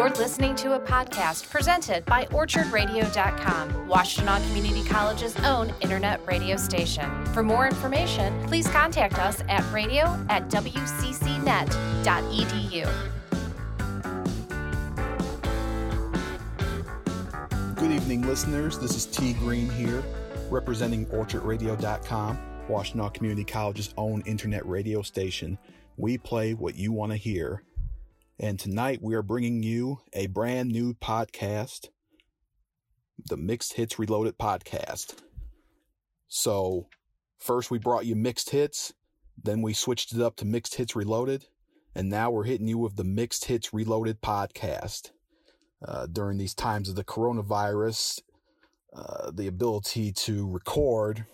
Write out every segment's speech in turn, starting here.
You're listening to a podcast presented by OrchardRadio.com, Washtenaw Community College's own internet radio station. For more information, please contact us at radio at wccnet.edu. Good evening, listeners. This is T Green here, representing OrchardRadio.com, Washtenaw Community College's own internet radio station. We play what you want to hear. And tonight we are bringing you a brand new podcast, the Mixed Hits Reloaded podcast. So, first we brought you Mixed Hits, then we switched it up to Mixed Hits Reloaded, and now we're hitting you with the Mixed Hits Reloaded podcast. Uh, during these times of the coronavirus, uh, the ability to record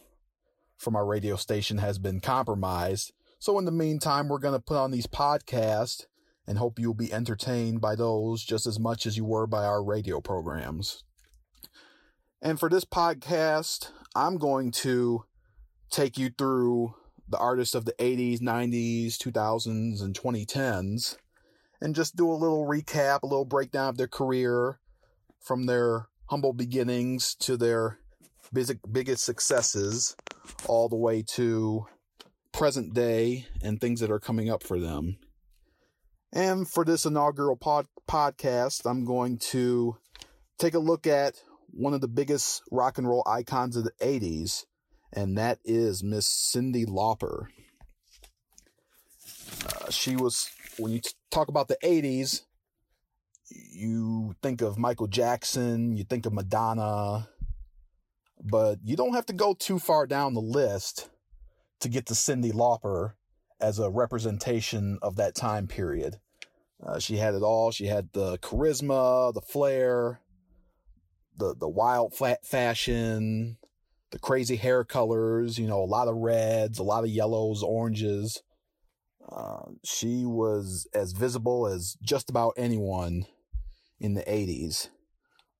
from our radio station has been compromised. So, in the meantime, we're going to put on these podcasts and hope you'll be entertained by those just as much as you were by our radio programs. And for this podcast, I'm going to take you through the artists of the 80s, 90s, 2000s, and 2010s and just do a little recap, a little breakdown of their career from their humble beginnings to their biggest successes all the way to present day and things that are coming up for them. And for this inaugural pod- podcast, I'm going to take a look at one of the biggest rock and roll icons of the 80s, and that is Miss Cyndi Lauper. Uh, she was, when you t- talk about the 80s, you think of Michael Jackson, you think of Madonna, but you don't have to go too far down the list to get to Cyndi Lauper as a representation of that time period. Uh, she had it all. She had the charisma, the flair, the the wild flat fashion, the crazy hair colors. You know, a lot of reds, a lot of yellows, oranges. Uh, she was as visible as just about anyone in the 80s.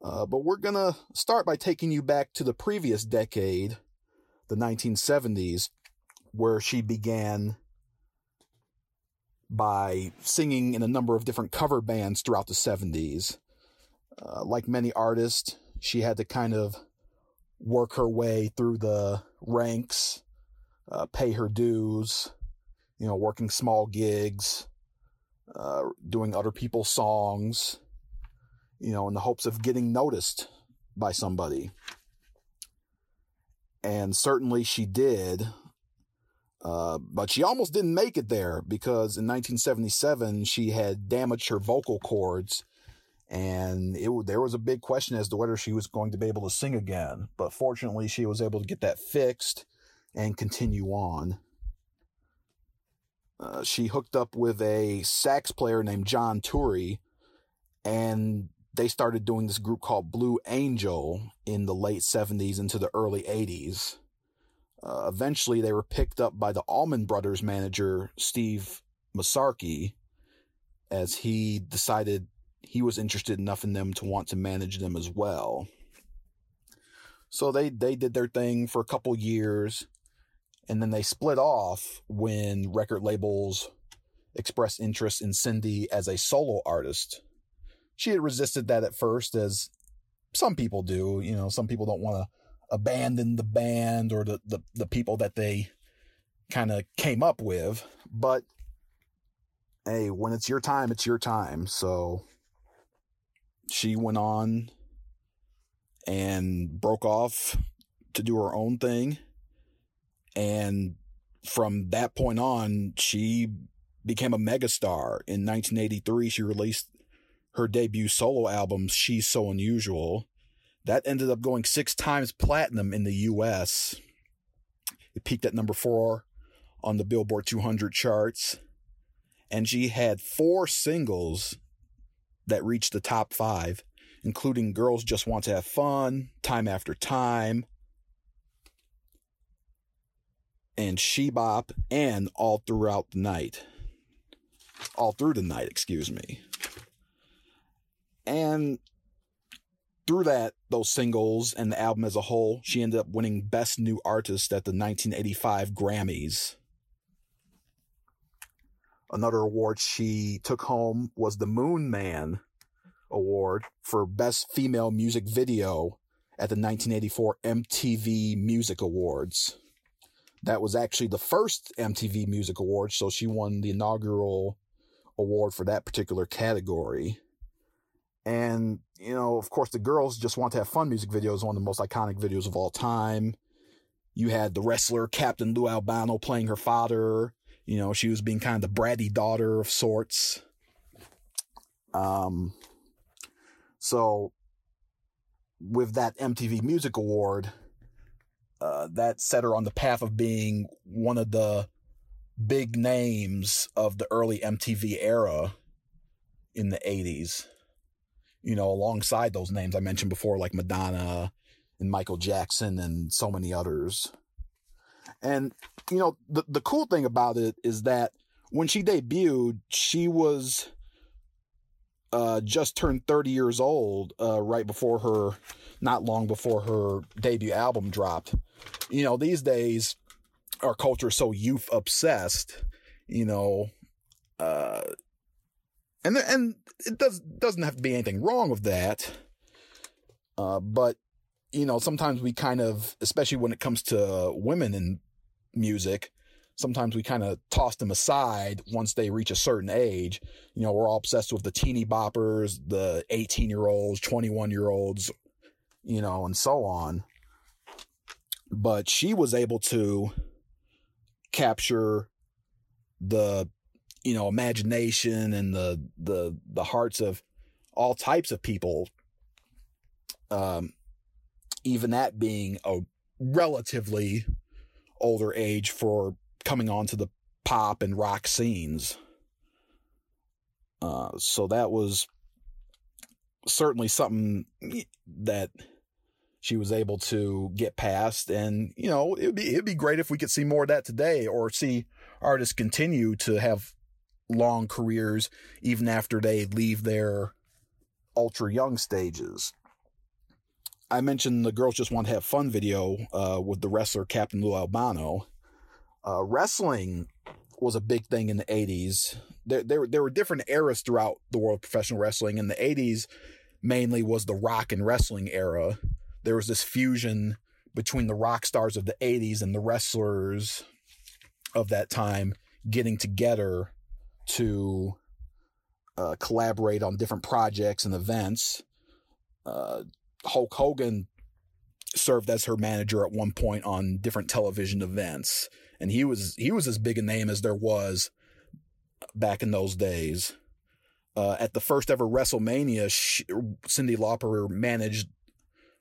Uh, but we're going to start by taking you back to the previous decade, the 1970s, where she began by singing in a number of different cover bands throughout the 70s. Uh, like many artists, she had to kind of work her way through the ranks, uh, pay her dues, you know, working small gigs, uh, doing other people's songs, you know, in the hopes of getting noticed by somebody. And certainly she did. Uh, but she almost didn't make it there because in 1977 she had damaged her vocal cords and it there was a big question as to whether she was going to be able to sing again. But fortunately, she was able to get that fixed and continue on. Uh, she hooked up with a sax player named John Turi, and they started doing this group called Blue Angel in the late 70s into the early 80s. Uh, eventually, they were picked up by the Allman Brothers manager, Steve Massarsky, as he decided he was interested enough in them to want to manage them as well. So they, they did their thing for a couple years and then they split off when record labels expressed interest in Cindy as a solo artist. She had resisted that at first, as some people do. You know, some people don't want to abandon the band or the, the, the people that they kind of came up with. But hey, when it's your time, it's your time. So she went on and broke off to do her own thing. And from that point on, she became a megastar. In 1983, she released her debut solo album, She's So Unusual. That ended up going six times platinum in the US. It peaked at number four on the Billboard 200 charts. And she had four singles that reached the top five, including Girls Just Want to Have Fun, Time After Time, and She Bop, and All Throughout the Night. All Through the Night, excuse me. And through that, those singles and the album as a whole, she ended up winning Best New Artist at the 1985 Grammys. Another award she took home was the Moon Man Award for Best Female Music Video at the 1984 MTV Music Awards. That was actually the first MTV Music Award, so she won the inaugural award for that particular category. And, you know, of course, the girls just want to have fun music videos, one of the most iconic videos of all time. You had the wrestler Captain Lou Albano playing her father. You know, she was being kind of the bratty daughter of sorts. Um, so with that MTV Music Award, uh, that set her on the path of being one of the big names of the early MTV era in the 80s. You know, alongside those names I mentioned before, like Madonna and Michael Jackson and so many others. And, you know, the, the cool thing about it is that when she debuted, she was uh, just turned 30 years old uh, right before her, not long before her debut album dropped. You know, these days, our culture is so youth obsessed, you know, uh, and and it does doesn't have to be anything wrong with that, uh, but you know sometimes we kind of, especially when it comes to women in music, sometimes we kind of toss them aside once they reach a certain age. You know, we're all obsessed with the teeny boppers, the 18 year olds, 21 year olds, you know, and so on. But she was able to capture the, you know, imagination and the, the, the hearts of all types of people. Um, even that being a relatively older age for coming onto the pop and rock scenes. Uh, so that was certainly something that she was able to get past. And, you know, it'd be, it'd be great if we could see more of that today or see artists continue to have long careers even after they leave their ultra young stages. I mentioned the girls just want to have fun video uh, with the wrestler Captain Lou Albano. Uh, wrestling was a big thing in the 80s. There, there, there were different eras throughout the world of professional wrestling. In the 80s, mainly was the rock and wrestling era. There was this fusion between the rock stars of the 80s and the wrestlers of that time getting together to uh, collaborate on different projects and events. Uh, Hulk Hogan served as her manager at one point on different television events and he was he was as big a name as there was back in those days. Uh, at the first ever WrestleMania, she, Cyndi Lauper managed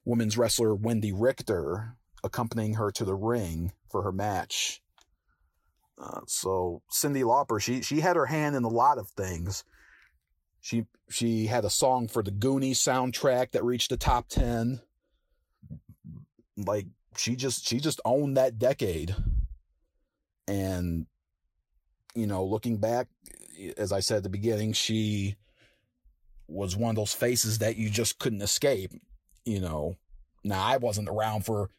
women's wrestler Wendi Richter, accompanying her to the ring for her match. Uh, so Cyndi Lauper, she she had her hand in a lot of things. She she had a song for the Goonies soundtrack that reached the top ten. Like she just she just owned that decade. And, you know, looking back, as I said at the beginning, she was one of those faces that you just couldn't escape, you know. Now, I wasn't around for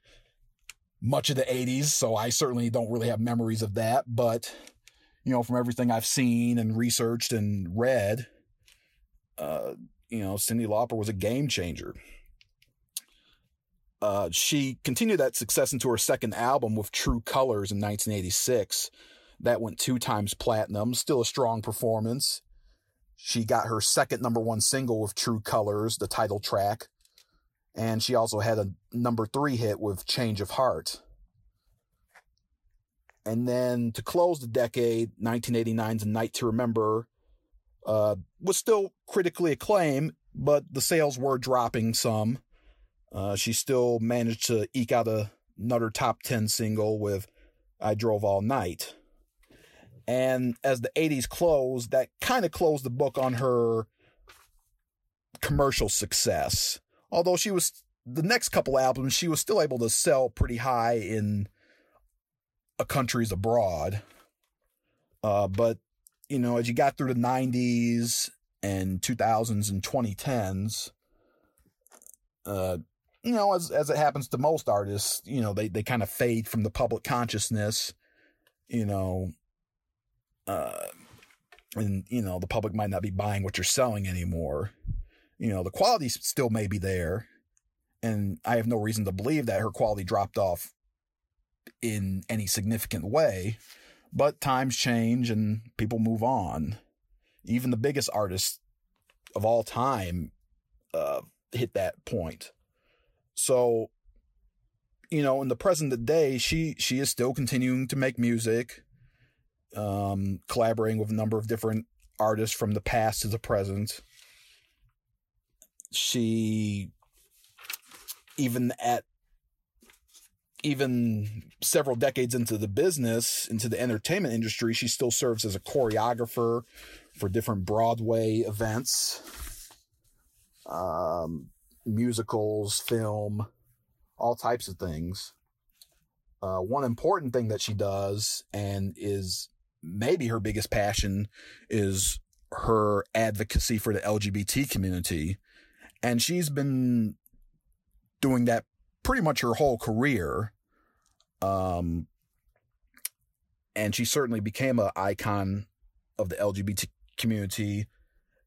much of the 80s, so I certainly don't really have memories of that, but, you know, from everything I've seen and researched and read, uh, you know, Cyndi Lauper was a game changer. Uh, she continued that success into her second album with True Colors in 1986. That went two times platinum, still a strong performance. She got her second number one single with True Colors, the title track. And she also had a number three hit with Change of Heart. And then to close the decade, 1989's A Night to Remember uh, was still critically acclaimed, but the sales were dropping some. Uh, she still managed to eke out a, another top 10 single with I Drove All Night. And as the 80s closed, that kind of closed the book on her commercial success. Although she was, the next couple albums, she was still able to sell pretty high in countries abroad. Uh, but, you know, as you got through the 90s and 2000s and 2010s, uh, you know, as as it happens to most artists, you know, they they kind of fade from the public consciousness, you know, uh, and you know the public might not be buying what you're selling anymore, You know, the quality still may be there, and I have no reason to believe that her quality dropped off in any significant way. But times change and people move on. Even the biggest artists of all time uh, hit that point. So, you know, in the present day, she she is still continuing to make music, um, collaborating with a number of different artists from the past to the present. She even at even several decades into the business, into the entertainment industry, she still serves as a choreographer for different Broadway events, um, musicals, film, all types of things. Uh, one important thing that she does and is maybe her biggest passion is her advocacy for the LGBT community. And she's been doing that pretty much her whole career. Um, and she certainly became an icon of the LGBT community,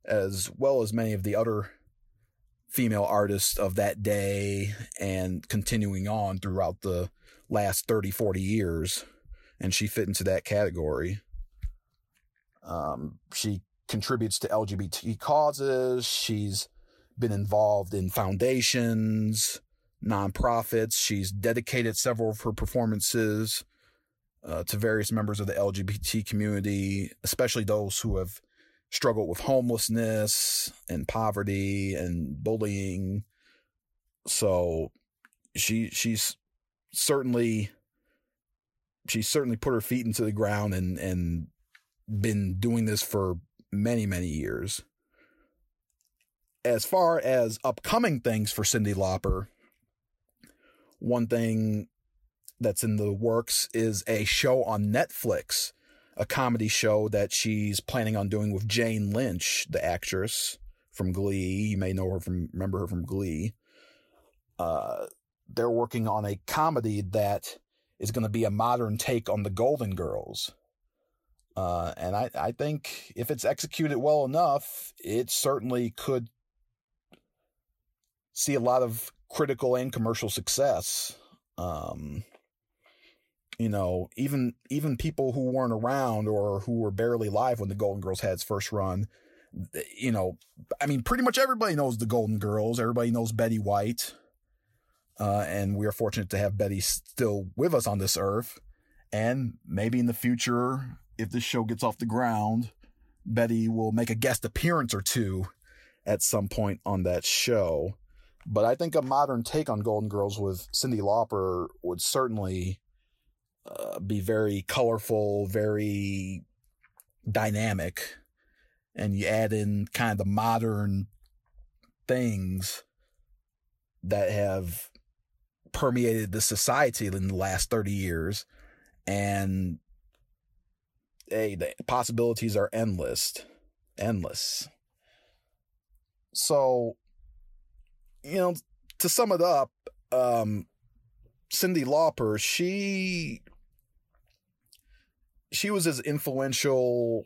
as well as many of the other female artists of that day and continuing on throughout the last 30, 40 years. And she fit into that category. Um, she contributes to LGBT causes. She's been involved in foundations, nonprofits. She's dedicated several of her performances uh, to various members of the LGBT community, especially those who have struggled with homelessness and poverty and bullying. So she she's certainly she's certainly put her feet into the ground and and been doing this for many many years. As far as upcoming things for Cyndi Lauper, one thing that's in the works is a show on Netflix, a comedy show that she's planning on doing with Jane Lynch, the actress from Glee. You may know her from, remember her from Glee. Uh, they're working on a comedy that is going to be a modern take on the Golden Girls. Uh, and I, I think if it's executed well enough, it certainly could see a lot of critical and commercial success. Um, you know, even even people who weren't around or who were barely alive when the Golden Girls had its first run, you know, I mean, pretty much everybody knows the Golden Girls. Everybody knows Betty White, uh, and we are fortunate to have Betty still with us on this earth. And maybe in the future, if this show gets off the ground, Betty will make a guest appearance or two at some point on that show. But I think a modern take on Golden Girls with Cyndi Lauper would certainly uh, be very colorful, very dynamic. And you add in kind of the modern things that have permeated the society in the last 30 years. And hey, the possibilities are endless. Endless. So you know, to sum it up, um, Cyndi Lauper, she she was as influential.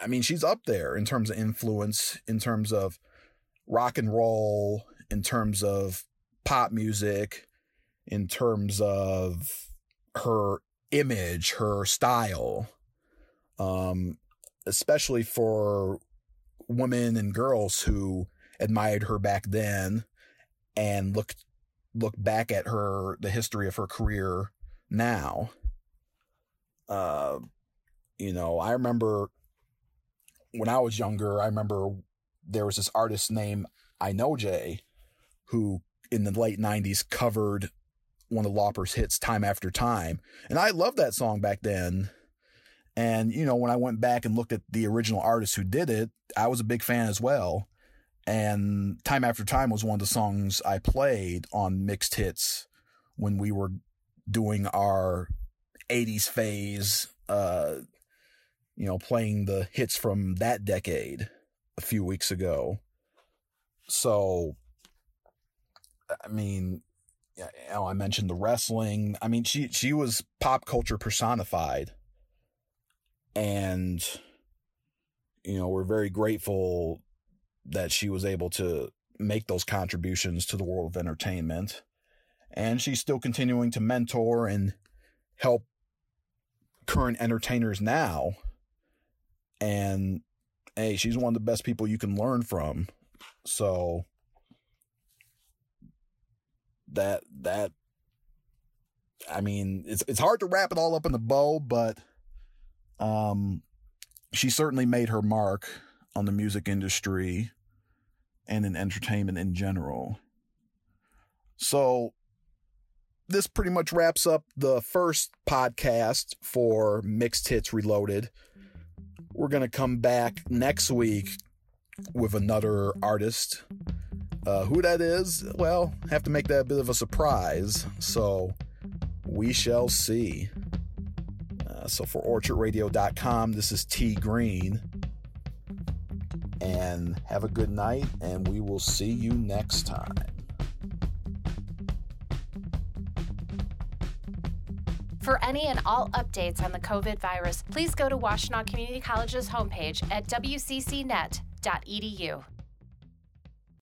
I mean, she's up there in terms of influence, in terms of rock and roll, in terms of pop music, in terms of her image, her style, um, especially for women and girls who admired her back then and looked look back at her the history of her career now. Uh you know i remember when i was younger i remember there was this artist named Inoj who in the late 90s covered one of Lauper's hits time after time. And i loved that song back then. And you know when i went back and looked at the original artist who did it i was a big fan as well and Time After Time was one of the songs I played on mixed hits when we were doing our 80s phase, uh, you know, playing the hits from that decade a few weeks ago. So, I mean, you know, I mentioned the wrestling. I mean, she, she was pop culture personified. And, you know, we're very grateful that she was able to make those contributions to the world of entertainment. And she's still continuing to mentor and help current entertainers now. And hey, she's one of the best people you can learn from. So that that I mean, it's it's hard to wrap it all up in the bow, but um she certainly made her mark on the music industry and in entertainment in general. So this pretty much wraps up the first podcast for Mixed Hits Reloaded. We're going to come back next week with another artist. Uh, who that is, well, have to make that a bit of a surprise. So we shall see. Uh, so for orchardradio.com, this is T Green. And have a good night, and we will see you next time. For any and all updates on the COVID virus, please go to Washtenaw Community College's homepage at wccnet.edu.